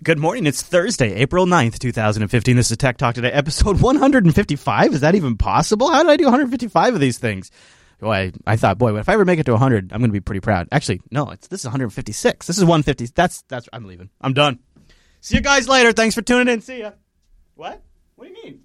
Good morning. It's Thursday, April 9th, 2015. This is Tech Talk Today, episode 155. Is that even possible? How did I do 155 of these things? Boy, I, I thought, boy, if I ever make it to 100, I'm going to be pretty proud. Actually, no, it's this is 156. This is 150. That's that's I'm leaving. I'm done. See you guys later. Thanks for tuning in. See ya. What? What do you mean?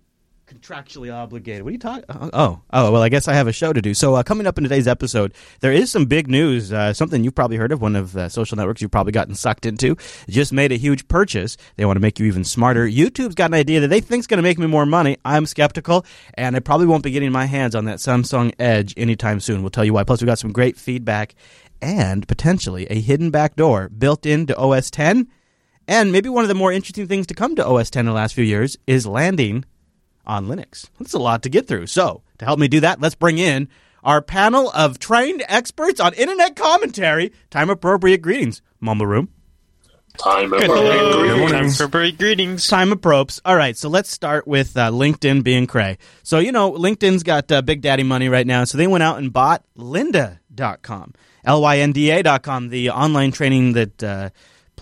Contractually obligated. What are you talking? Oh, oh, oh, well, I guess I have a show to do. So, uh, coming up in today's episode, there is some big news. Uh, something you've probably heard of. One of the social networks you've probably gotten sucked into just made a huge purchase. They want to make you even smarter. YouTube's got an idea that they think's going to make me more money. I'm skeptical, and I probably won't be getting my hands on that Samsung Edge anytime soon. We'll tell you why. Plus, we got some great feedback and potentially a hidden backdoor built into OS 10. And maybe one of the more interesting things to come to OS 10 in the last few years is landing on Linux. That's a lot to get through. So, to help me do that, let's bring in our panel of trained experts on internet commentary. Time appropriate greetings, Mumble Room. Time Hello. Time for greetings. Time appropriate. All right, so let's start with uh, LinkedIn being cray. So, you know, LinkedIn's got uh, big daddy money right now, so they went out and bought lynda.com. L-Y-N-D-A.com, the online training that uh,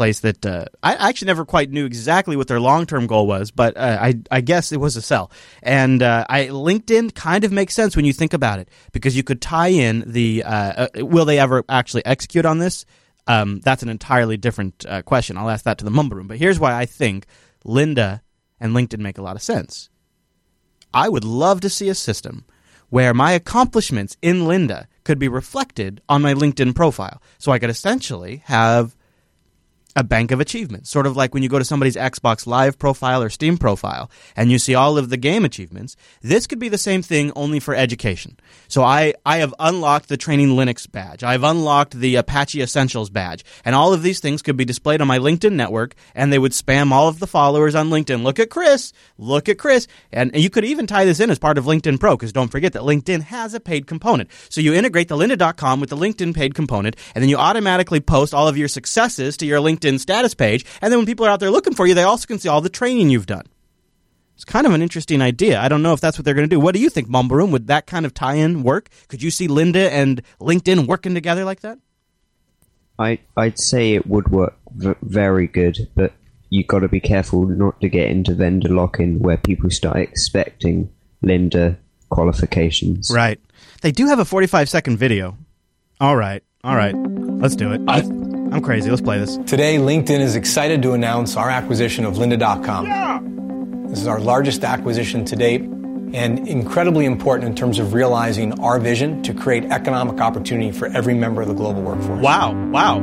place that uh, I actually never quite knew exactly what their long term goal was, but uh, I, I guess it was a sell. And uh, I LinkedIn kind of makes sense when you think about it because you could tie in the uh, uh, will they ever actually execute on this? Um, that's an entirely different uh, question. I'll ask that to the mumble room. But here's why I think Lynda and LinkedIn make a lot of sense. I would love to see a system where my accomplishments in Lynda could be reflected on my LinkedIn profile. So I could essentially have a bank of achievements, sort of like when you go to somebody's Xbox Live profile or Steam profile and you see all of the game achievements. This could be the same thing only for education. So I, I have unlocked the Training Linux badge. I've unlocked the Apache Essentials badge. And all of these things could be displayed on my LinkedIn network and they would spam all of the followers on LinkedIn. Look at Chris. Look at Chris. And you could even tie this in as part of LinkedIn Pro because don't forget that LinkedIn has a paid component. So you integrate the lynda.com with the LinkedIn paid component and then you automatically post all of your successes to your LinkedIn LinkedIn status page. And then when people are out there looking for you, they also can see all the training you've done. It's kind of an interesting idea. I don't know if that's what they're going to do. What do you think, Mumble Room? Would that kind of tie-in work? Could you see Lynda and LinkedIn working together like that? I I'd say it would work v- very good, but you've got to be careful not to get into vendor lock-in where people start expecting Lynda qualifications. Right. They do have a 45 second video. All right. All right. Let's do it. I, I'm crazy. Let's play this. Today, LinkedIn is excited to announce our acquisition of lynda.com. This is our largest acquisition to date and incredibly important in terms of realizing our vision to create economic opportunity for every member of the global workforce. Wow. Wow.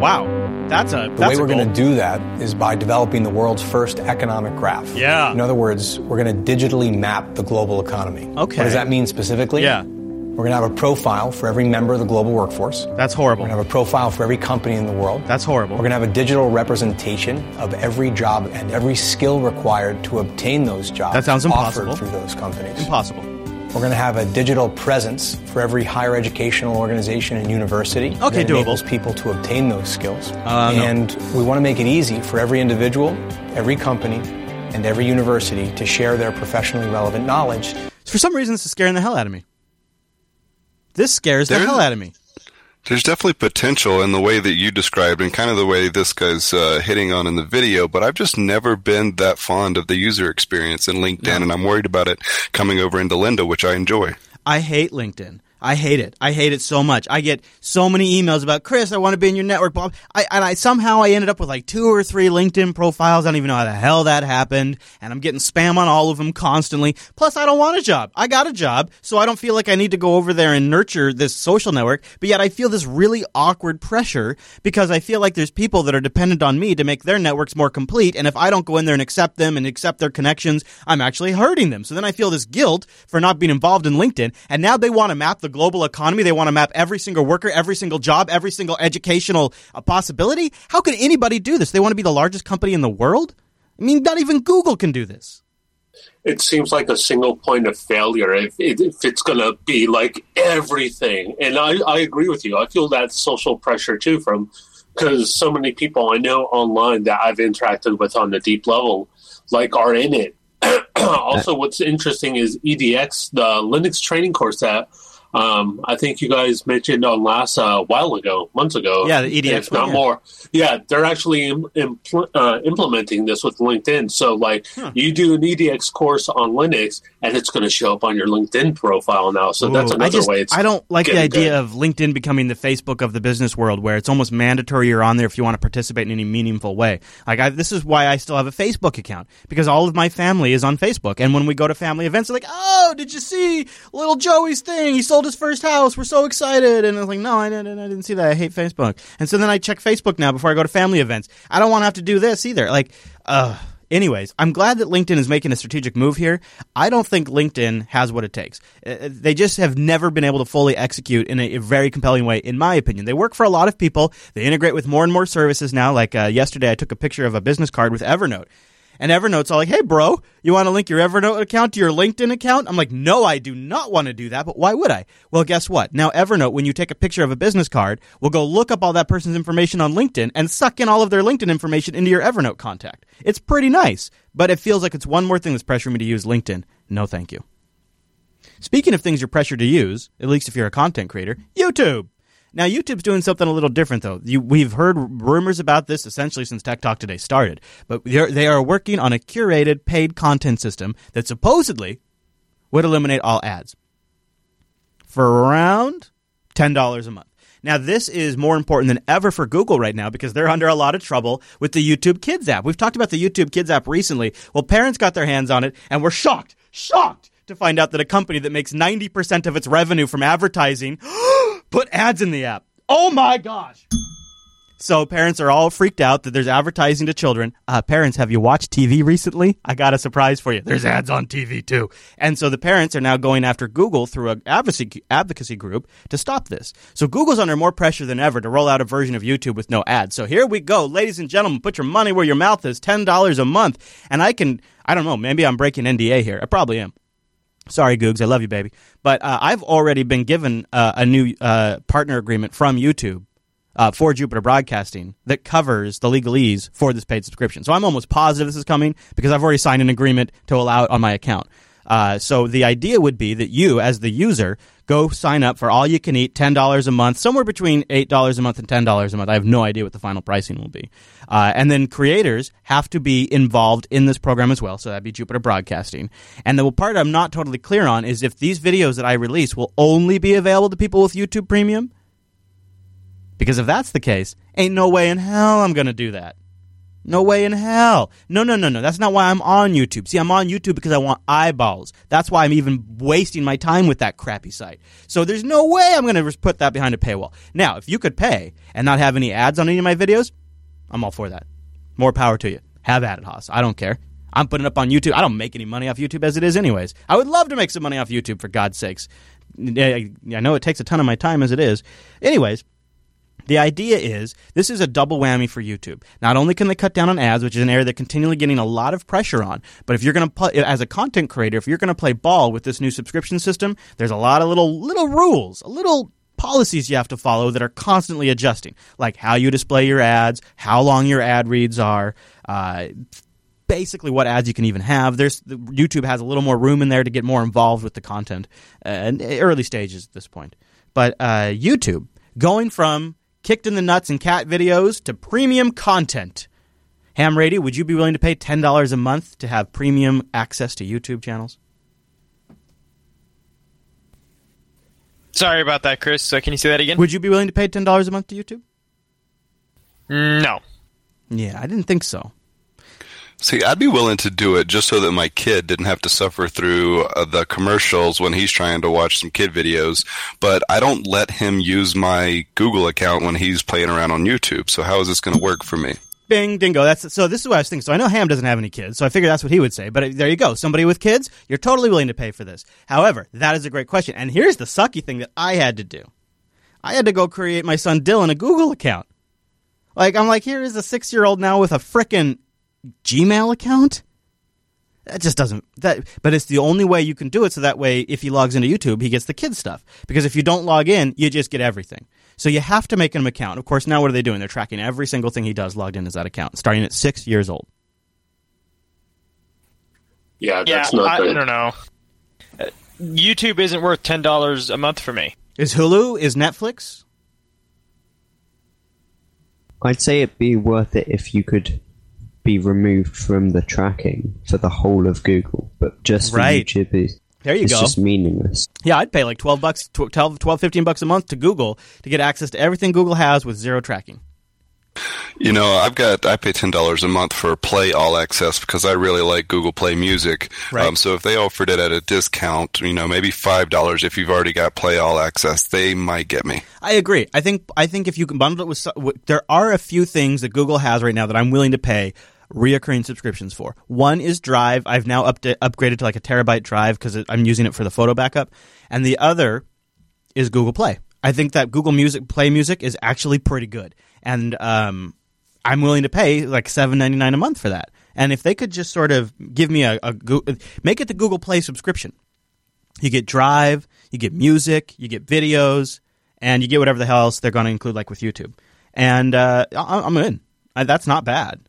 Wow. That's a The way we're going to do that is by developing the world's first economic graph. Yeah. In other words, we're going to digitally map the global economy. Okay. What does that mean specifically? Yeah. We're going to have a profile for every member of the global workforce. That's horrible. We're going to have a profile for every company in the world. That's horrible. We're going to have a digital representation of every job and every skill required to obtain those jobs. That sounds impossible. Offered through those companies. Impossible. We're going to have a digital presence for every higher educational organization and university Okay, that doable. enables people to obtain those skills. Uh, no. and we want to make it easy for every individual, every company, and every university to share their professionally relevant knowledge For some reason, this is scaring the hell out of me. This scares the hell out of me. There's definitely potential in the way that you described and kind of the way this guy's uh, hitting on in the video, but I've just never been that fond of the user experience in LinkedIn, and I'm worried about it coming over into Lynda, which I enjoy. I hate LinkedIn. I hate it. I hate it so much. I get so many emails about Chris. I want to be in your network. Bob. I and I somehow I ended up with like two or three LinkedIn profiles. I don't even know how the hell that happened. And I'm getting spam on all of them constantly. Plus, I don't want a job. I got a job, so I don't feel like I need to go over there and nurture this social network. But yet, I feel this really awkward pressure because I feel like there's people that are dependent on me to make their networks more complete. And if I don't go in there and accept them and accept their connections, I'm actually hurting them. So then I feel this guilt for not being involved in LinkedIn. And now they want to map the global economy. They want to map every single worker, every single job, every single educational uh, possibility. How could anybody do this? They want to be the largest company in the world? I mean, not even Google can do this. it seems like a single point of failure if, if it's going to be like everything. And I, I agree with you. I feel that social pressure too from because so many people I know online that I've interacted with on a deep level like are in it. also, what's interesting is EDX, the Linux training course that Um, I think you guys mentioned on last uh, while ago, months ago. Yeah, the EDX, if not yeah. more. Yeah, they're actually impl- uh, implementing this with LinkedIn. So, like, Huh. you do an EDX course on Linux, and it's going to show up on your LinkedIn profile now. So that's another I just, way. It's I don't like the idea good. of LinkedIn becoming the Facebook of the business world, where it's almost mandatory you're on there if you want to participate in any meaningful way. Like I, this is why I still have a Facebook account because all of my family is on Facebook, and when we go to family events, they're like, "Oh, did you see little Joey's thing? He sold his first house. We're so excited!" And I was like, "No, I didn't. I didn't see that. I hate Facebook." And so then I check Facebook now before I go to family events. I don't want to have to do this either. Like, uh Anyways, I'm glad that LinkedIn is making a strategic move here. I don't think LinkedIn has what it takes. Uh, They just have never been able to fully execute in a, a very compelling way, in my opinion. They work for a lot of people. They integrate with more and more services now. Like uh, yesterday, I took a picture of a business card with Evernote. And Evernote's all like, hey, bro, you want to link your Evernote account to your LinkedIn account? I'm like, no, I do not want to do that, but why would I? Well, guess what? Now, Evernote, when you take a picture of a business card, will go look up all that person's information on LinkedIn and suck in all of their LinkedIn information into your Evernote contact. It's pretty nice, but it feels like it's one more thing that's pressuring me to use LinkedIn. No, thank you. Speaking of things you're pressured to use, at least if you're a content creator, YouTube. Now, YouTube's doing something a little different, though. You, we've heard rumors about this essentially since Tech Talk Today started, but they are working on a curated paid content system that supposedly would eliminate all ads for around $10 a month. Now, this is more important than ever for Google right now because they're under a lot of trouble with the YouTube Kids app. We've talked about the YouTube Kids app recently. Well, parents got their hands on it and were shocked, shocked to find out that a company that makes 90% of its revenue from advertising put ads in the app. Oh my gosh. So parents are all freaked out that there's advertising to children. Uh, parents, have you watched TV recently? I got a surprise for you. There's ads on TV too. And so the parents are now going after Google through an advocacy, advocacy group to stop this. So Google's under more pressure than ever to roll out a version of YouTube with no ads. So here we go. Ladies and gentlemen, put your money where your mouth is. $10 a month. And I can, I don't know, maybe I'm breaking NDA here. I probably am. Sorry, Googs, I love you, baby. But uh, I've already been given uh, a new uh, partner agreement from YouTube uh, for Jupiter Broadcasting that covers the legalese for this paid subscription. So I'm almost positive this is coming because I've already signed an agreement to allow it on my account. Uh, so the idea would be that you, as the user, go sign up for all you can eat, ten dollars a month, somewhere between eight dollars a month and ten dollars a month. I have no idea what the final pricing will be. Uh, and then creators have to be involved in this program as well. So that'd be Jupiter Broadcasting. And the part I'm not totally clear on is if these videos that I release will only be available to people with YouTube Premium. Because if that's the case, ain't no way in hell I'm going to do that. No way in hell. No, no, no, no. That's not why I'm on YouTube. See, I'm on YouTube because I want eyeballs. That's why I'm even wasting my time with that crappy site. So there's no way I'm going to put that behind a paywall. Now, if you could pay and not have any ads on any of my videos, I'm all for that. More power to you. Have at it, Haas. I don't care. I'm putting it up on YouTube. I don't make any money off YouTube as it is, anyways. I would love to make some money off YouTube, for God's sakes. I know it takes a ton of my time as it is. Anyways, the idea is this is a double whammy for YouTube. Not only can they cut down on ads, which is an area they're continually getting a lot of pressure on, but if you're going to as a content creator, if you're going to play ball with this new subscription system, there's a lot of little little rules, a little policies you have to follow that are constantly adjusting, like how you display your ads, how long your ad reads are. Uh, basically what ads you can even have. There's YouTube has a little more room in there to get more involved with the content, uh, early stages at this point. But uh, YouTube going from kicked in the nuts and cat videos to premium content. Ham Radio, would you be willing to pay ten dollars a month to have premium access to YouTube channels? Sorry about that, Chris. So can you say that again? Would you be willing to pay ten dollars a month to YouTube? Mm, no. Yeah, I didn't think so. See, I'd be willing to do it just so that my kid didn't have to suffer through uh, the commercials when he's trying to watch some kid videos. But I don't let him use my Google account when he's playing around on YouTube. So how is this going to work for me? Bing, dingo. That's so. This is what I was thinking. So I know Ham doesn't have any kids, so I figured that's what he would say. But uh, there you go. Somebody with kids, you're totally willing to pay for this. However, that is a great question. And here's the sucky thing that I had to do. I had to go create my son Dylan a Google account. Like I'm like, here is a six year old now with a frickin' Gmail account. That just doesn't that. But it's the only way you can do it. So that way, if he logs into YouTube, he gets the kid stuff. Because if you don't log in, you just get everything. So you have to make him an account. Of course, now what are they doing? They're tracking every single thing he does logged in as that account, starting at six years old. Yeah, Yeah, that's not I, good. I don't know. YouTube isn't worth ten dollars a month for me. Is Hulu? Is Netflix? I'd say it'd be worth it if you could be removed from the tracking for the whole of Google, but just for Right. YouTube is There you it's go. just meaningless. Yeah, I'd pay like 12 bucks, tw- 12, 12, 15 bucks a month to Google to get access to everything Google has with zero tracking. You know, I've got I pay ten dollars a month for Play All Access because I really like Google Play Music. Right. Um, so if they offered it at a discount, you know, maybe five dollars if you've already got Play All Access, they might get me. I agree. I think I think if you can bundle it with, there are a few things that Google has right now that I'm willing to pay reoccurring subscriptions for. One is Drive. I've now up upgraded to like a terabyte drive because I'm using it for the photo backup, and the other is Google Play. I think that Google Music Play Music is actually pretty good, and um, I'm willing to pay like seven ninety nine a month for that. And if they could just sort of give me a, a make it the Google Play subscription, you get Drive, you get music, you get videos, and you get whatever the hell else they're going to include, like with YouTube. And uh, I'm in. That's not bad.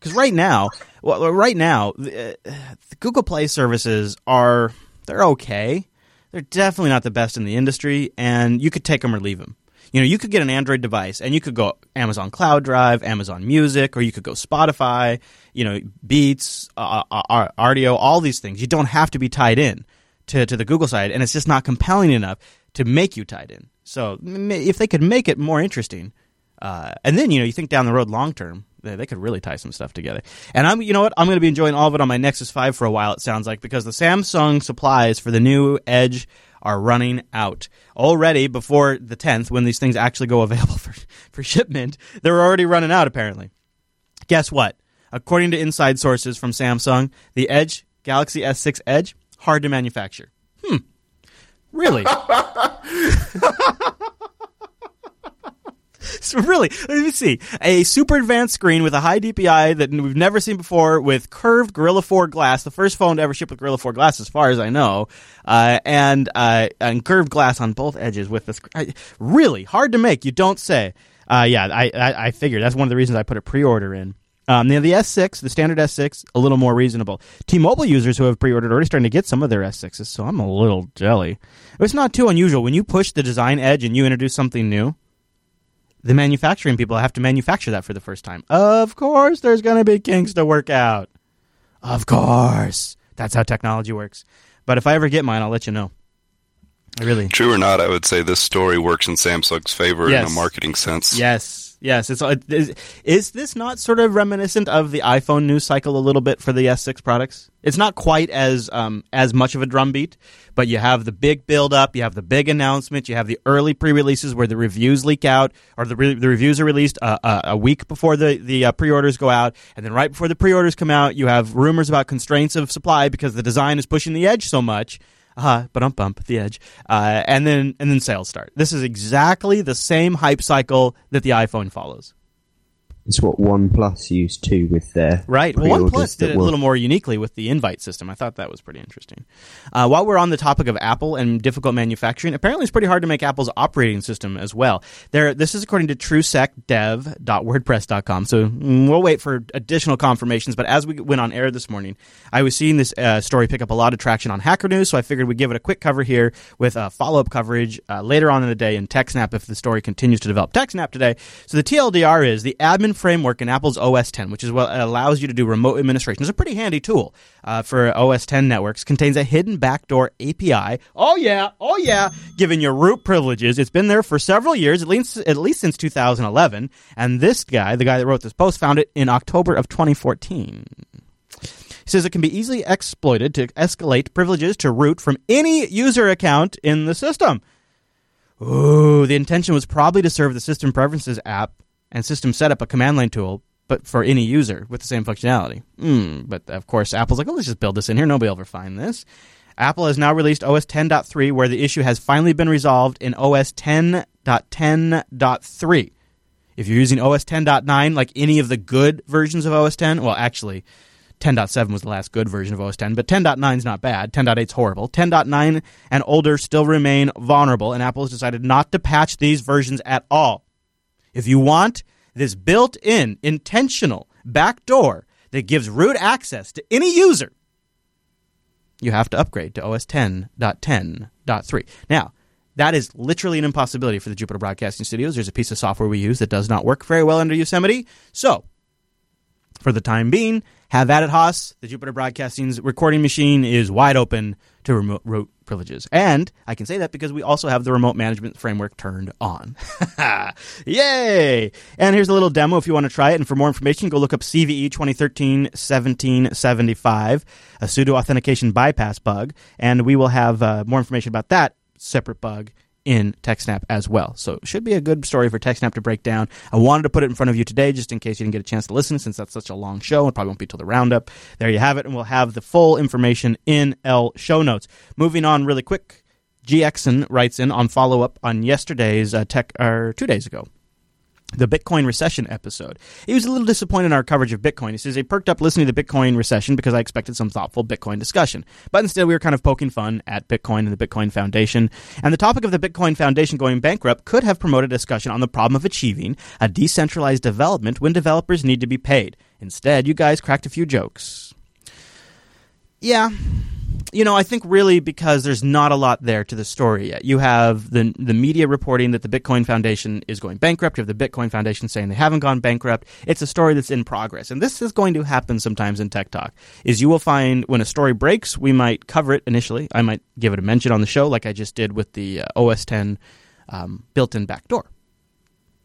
Because right now, well, right now, the, uh, the Google Play services are they're okay. They're definitely not the best in the industry, and you could take them or leave them. You know, you could get an Android device and you could go Amazon Cloud Drive, Amazon Music, or you could go Spotify, you know, Beats, uh, uh, Rdio, all these things. You don't have to be tied in to, to the Google side, and it's just not compelling enough to make you tied in. So if they could make it more interesting, uh, and then you know you think down the road long term, they, they could really tie some stuff together. And I'm you know what I'm going to be enjoying all of it on my Nexus Five for a while. It sounds like because the Samsung supplies for the new Edge are running out already before the 10th when these things actually go available for for shipment. They're already running out apparently. Guess what? According to inside sources from Samsung, the Edge Galaxy S6 Edge hard to manufacture. Hmm. Really? So really, let me see. A super advanced screen with a high DPI that we've never seen before with curved Gorilla 4 glass, the first phone to ever ship with Gorilla 4 glass as far as I know, uh, and, uh, and curved glass on both edges with the screen. Really hard to make, you don't say. Uh, yeah, I, I, I figured. That's one of the reasons I put a pre-order in. Um, now the S6, the standard S6, a little more reasonable. T-Mobile users who have pre-ordered are already starting to get some of their S6s, so I'm a little jelly. It's not too unusual when you push the design edge and you introduce something new the manufacturing people have to manufacture that for the first time. Of course, there's going to be kinks to work out. Of course. That's how technology works. But if I ever get mine, I'll let you know. I really. True or not, I would say this story works in Samsung's favor in a marketing sense. Yes. Yes, it's it- is, is this not sort of reminiscent of the iPhone news cycle a little bit for the S6 products? It's not quite as um, as much of a drumbeat, but you have the big build up, you have the big announcement, you have the early pre-releases where the reviews leak out or the re- the reviews are released uh, uh, a week before the the uh, pre-orders go out, and then right before the pre-orders come out, you have rumors about constraints of supply because the design is pushing the edge so much. Uh, but um bump the edge, uh, and then and then sales start. This is exactly the same hype cycle that the iPhone follows. It's what OnePlus used too with their Right. Well, OnePlus did it a little more uniquely with the invite system. I thought that was pretty interesting. Uh, while we're on the topic of Apple and difficult manufacturing, apparently it's pretty hard to make Apple's operating system as well. There, this is according to TrueSecDev.wordpress.com. So mm, we'll wait for additional confirmations. But as we went on air this morning, I was seeing this uh, story pick up a lot of traction on Hacker News, so I figured we'd give it a quick cover here with uh, follow up coverage uh, later on in the day in TechSnap if the story continues to develop. TechSnap today. So the TLDR is the admin framework in Apple's OS 10, which is what allows you to do remote administration. It's a pretty handy tool uh, for OS 10 networks. Contains a hidden backdoor API. Oh yeah, oh yeah, giving you root privileges. It's been there for several years, at least at least since 2011. And this guy, the guy that wrote this post, found it in October of 2014. He says it can be easily exploited to escalate privileges to root from any user account in the system. Ooh, the intention was probably to serve the System Preferences app and System Setup a command line tool, but for any user with the same functionality. Mm, but of course, Apple's like, oh, let's just build this in here. Nobody will ever find this. Apple has now released OS 10.3, where the issue has finally been resolved in OS 10.10.3. If you're using OS 10.9, like any of the good versions of OS 10, well, actually, 10.7 was the last good version of OS 10, but 10.9 is not bad. 10.8 is horrible. 10.9 and older still remain vulnerable, and Apple has decided not to patch these versions at all. If you want this built in, intentional backdoor that gives root access to any user, you have to upgrade to OS 10.10.3. Now, that is literally an impossibility for the Jupiter Broadcasting Studios. There's a piece of software we use that does not work very well under Yosemite. So, for the time being, have at it, Haas. The Jupiter Broadcasting's recording machine is wide open to remote, remote privileges. And I can say that because we also have the remote management framework turned on. Yay! And here's a little demo if you want to try it. And for more information, go look up CVE 2013 1775, a sudo authentication bypass bug. And we will have uh, more information about that separate bug in TechSnap as well. So it should be a good story for TechSnap to break down. I wanted to put it in front of you today just in case you didn't get a chance to listen since that's such a long show and probably won't be till the roundup. There you have it, and we'll have the full information in L show notes. Moving on really quick, GXN writes in on follow up on yesterday's uh, tech, or two days ago the Bitcoin recession episode. He was a little disappointed in our coverage of Bitcoin. He says he perked up listening to the Bitcoin recession because I expected some thoughtful Bitcoin discussion. But instead, we were kind of poking fun at Bitcoin and the Bitcoin Foundation. And the topic of the Bitcoin Foundation going bankrupt could have promoted a discussion on the problem of achieving a decentralized development when developers need to be paid. Instead, you guys cracked a few jokes. Yeah, you know, I think really because there's not a lot there to the story yet. You have the the media reporting that the Bitcoin Foundation is going bankrupt. You have the Bitcoin Foundation saying they haven't gone bankrupt. It's a story that's in progress, and this is going to happen sometimes in Tech Talk. Is you will find when a story breaks, we might cover it initially. I might give it a mention on the show, like I just did with the uh, OS 10 um, built-in backdoor.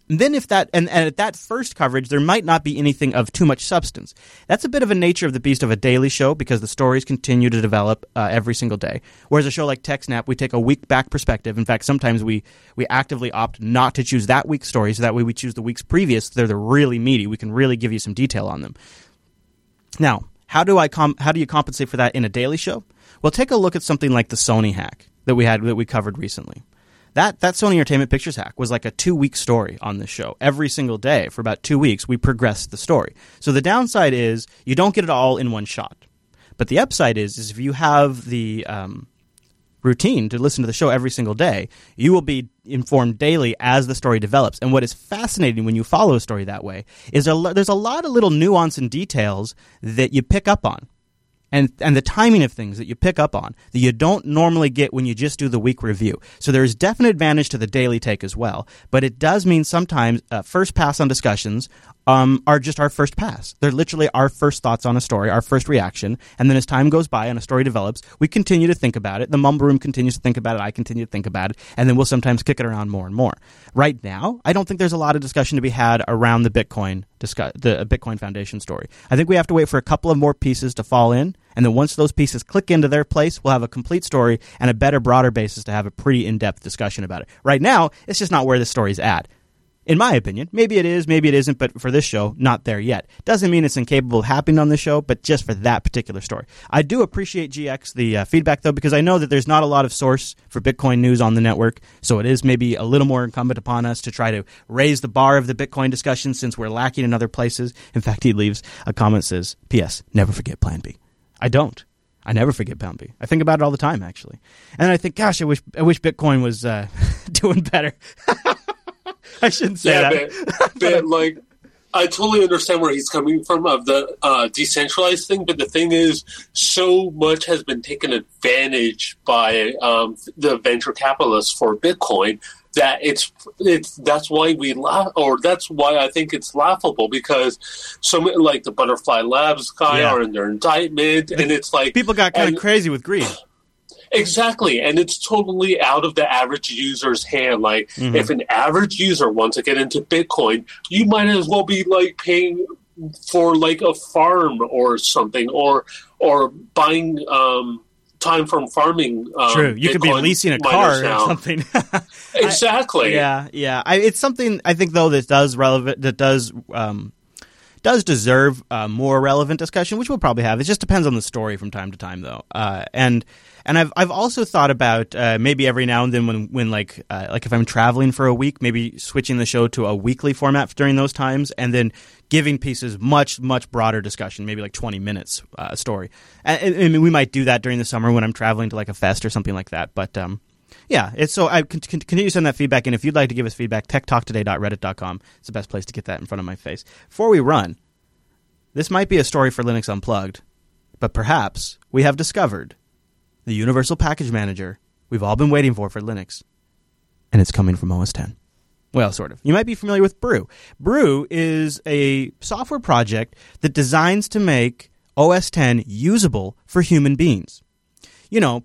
Then if that and, and, at that first coverage there might not be anything of too much substance. That's a bit of a nature of the beast of a daily show because the stories continue to develop uh, every single day. Whereas a show like techsnap we take a week back perspective. In fact sometimes we we actively opt not to choose that week's story so that way we choose the weeks previous. They're the really meaty. We can really give you some detail on them. Now how do i com- how do you compensate for that in a daily show? Well take a look at something like the sony hack that we had that we covered recently that that Sony Entertainment Pictures hack was like a two week story on this show. Every single day for about two weeks, we progressed the story. So the downside is you don't get it all in one shot, but the upside is is if you have the um, routine to listen to the show every single day, you will be informed daily as the story develops. And what is fascinating when you follow a story that way is a, there's a lot of little nuance and details that you pick up on and and the timing of things that you pick up on that you don't normally get when you just do the week review. So there's definite advantage to the daily take as well, but it does mean sometimes uh, first pass on discussions um, are just our first pass. They're literally our first thoughts on a story, our first reaction, and then as time goes by and a story develops, we continue to think about it. The mumble room continues to think about it. I continue to think about it, and then we'll sometimes kick it around more and more. Right now, I don't think there's a lot of discussion to be had around the Bitcoin discuss the Bitcoin Foundation story. I think we have to wait for a couple of more pieces to fall in, and then once those pieces click into their place, we'll have a complete story and a better, broader basis to have a pretty in-depth discussion about it. Right now, it's just not where the story's at in my opinion. Maybe it is, maybe it isn't, but for this show, not there yet. Doesn't mean it's incapable of happening on this show, but just for that particular story. I do appreciate GX, the uh, feedback, though, because I know that there's not a lot of source for Bitcoin news on the network, so it is maybe a little more incumbent upon us to try to raise the bar of the Bitcoin discussion since we're lacking in other places. In fact, he leaves a comment says, P.S. Never forget Plan B. I don't. I never forget Plan B. I think about it all the time, actually. And I think, gosh, I wish I wish Bitcoin was uh, doing better. I shouldn't say yeah, that. But, but like, I totally understand where he's coming from of the uh, decentralized thing, but the thing is, so much has been taken advantage by um, the venture capitalists for Bitcoin that it's it's that's why we laugh, or that's why I think it's laughable because so many, like the Butterfly Labs guy Yeah. are in their indictment, and it's like People got kind and- of crazy with greed. Exactly, and it's totally out of the average user's hand. Like, Mhm. if an average user wants to get into Bitcoin, you might as well be like paying for like a farm or something, or or buying um, time from farming. Um, True. You could be leasing a car now. or something. Exactly. yeah, yeah. I, it's something I think though that does relevant that does um, does deserve uh, more relevant discussion, which we'll probably have. It just depends on the story from time to time, though. Uh, and and I've I've also thought about uh, maybe every now and then when when like uh, like if I'm traveling for a week, maybe switching the show to a weekly format during those times, and then giving pieces much much broader discussion, maybe like 20 minutes uh, a story. And, and we might do that during the summer when I'm traveling to like a fest or something like that. But um, yeah, it's so I con- con- continue to send that feedback, and if you'd like to give us feedback, techtalktoday.reddit.com is the best place to get that in front of my face. Before we run, this might be a story for Linux Unplugged, but perhaps we have discovered the universal package manager we've all been waiting for for Linux, and it's coming from OS 10. Well, sort of. You might be familiar with Brew. Brew is a software project that designs to make OS 10 usable for human beings. You know,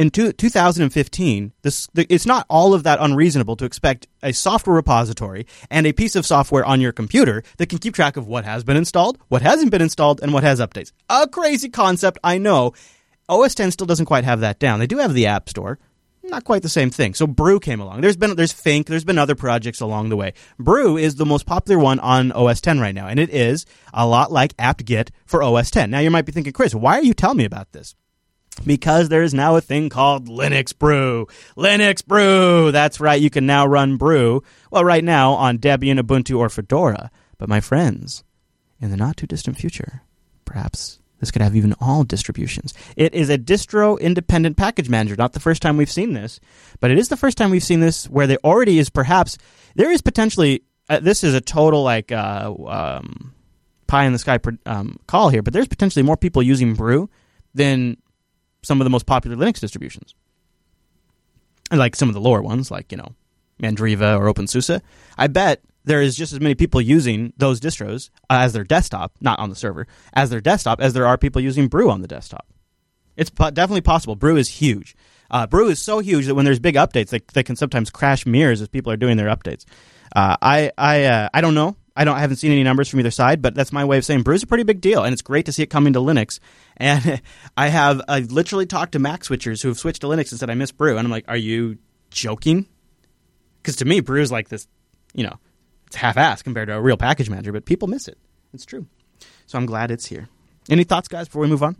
in two, 2015, this, it's not all of that unreasonable to expect a software repository and a piece of software on your computer that can keep track of what has been installed, what hasn't been installed, and what has updates. A crazy concept, I know. OS 10 still doesn't quite have that down. They do have the App Store, not quite the same thing. So Brew came along. There's been there's Fink, there's been other projects along the way. Brew is the most popular one on OS 10 right now, and it is a lot like apt-get for OS 10. Now you might be thinking, Chris, why are you telling me about this? Because there is now a thing called Linux Brew. Linux Brew. That's right. You can now run Brew. Well, right now on Debian, Ubuntu, or Fedora. But my friends, in the not too distant future, perhaps this could have even all distributions. It is a distro independent package manager. Not the first time we've seen this, but it is the first time we've seen this where there already is perhaps, there is potentially, uh, this is a total like uh, um, pie in the sky um, call here, but there's potentially more people using Brew than some of the most popular Linux distributions. And like some of the lower ones, like, you know, Mandriva or OpenSUSE. I bet there is just as many people using those distros as their desktop, not on the server, as their desktop as there are people using Brew on the desktop. It's po- definitely possible. Brew is huge. Uh, Brew is so huge that when there's big updates, they, they can sometimes crash mirrors as people are doing their updates. Uh, I I uh, I don't know. I don't I haven't seen any numbers from either side, but that's my way of saying Brew's a pretty big deal, and it's great to see it coming to Linux. And I have I literally talked to Mac switchers who have switched to Linux and said I miss Brew, and I'm like, are you joking? Because to me, Brew is like this, you know, it's half-assed compared to a real package manager, but people miss it. It's true. So I'm glad it's here. Any thoughts, guys, before we move on?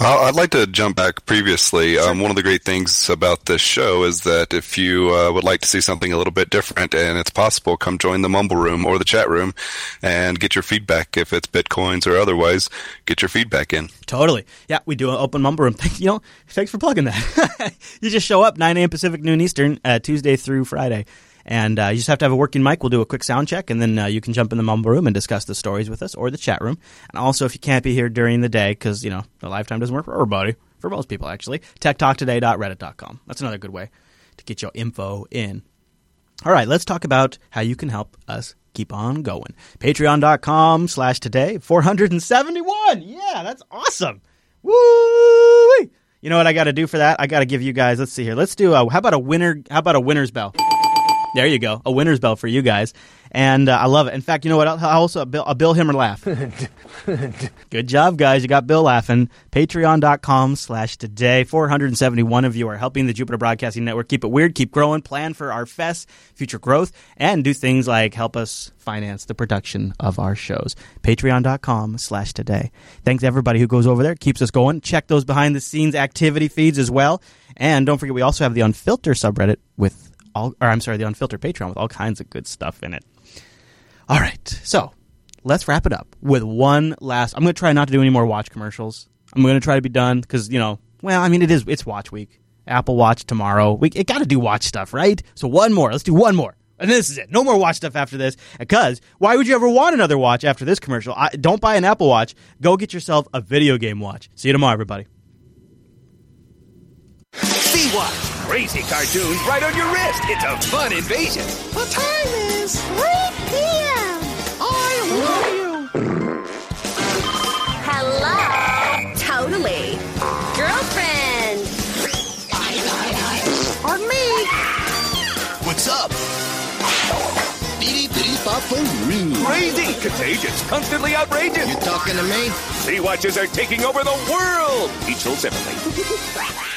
Uh, I'd like to jump back previously. Um, one of the great things about this show is that if you uh, would like to see something a little bit different and it's possible, come join the Mumble Room or the chat room and get your feedback. If it's Bitcoins or otherwise, get your feedback in. Totally. Yeah, we do an open Mumble Room. you know, thanks for plugging that. you just show up 9 a.m. Pacific, noon Eastern, uh, Tuesday through Friday. And uh, you just have to have a working mic. We'll do a quick sound check, and then uh, you can jump in the mumble room and discuss the stories with us or the chat room. And also, if you can't be here during the day, because, you know, the lifetime doesn't work for everybody, for most people, actually, techtalktoday.reddit.com. That's another good way to get your info in. All right, let's talk about how you can help us keep on going. Patreon.com slash today, 471. Yeah, that's awesome. Woo! You know what I got to do for that? I got to give you guys, let's see here. Let's do a, how about a winner, how about a winner's bell? There you go. A winner's bell for you guys. And uh, I love it. In fact, you know what? I'll, I'll also Bill, I'll Bill him or laugh. Good job, guys. You got Bill laughing. Patreon.com slash today. 471 of you are helping the Jupiter Broadcasting Network keep it weird, keep growing, plan for our fest, future growth, and do things like help us finance the production of our shows. Patreon.com slash today. Thanks to everybody who goes over there, keeps us going. Check those behind the scenes activity feeds as well. And don't forget, we also have the Unfilter subreddit with all, or I'm sorry, the unfiltered Patreon with all kinds of good stuff in it. All right, so let's wrap it up with one last. I'm going to try not to do any more watch commercials. I'm going to try to be done because you know, well, I mean, it is it's Watch Week. Apple Watch tomorrow. We it got to do watch stuff, right? So one more. Let's do one more. And this is it. No more watch stuff after this. Because why would you ever want another watch after this commercial? I, don't buy an Apple Watch. Go get yourself a video game watch. See you tomorrow, everybody. See Watch. Crazy cartoons right on your wrist. It's a fun invasion. The time is 3 p.m. I love you. Hello. Totally. Girlfriend. Or me. What's up? Bitty bitty papa Crazy, contagious, constantly outrageous. You talking to me? Sea Watches are taking over the world. Each separately.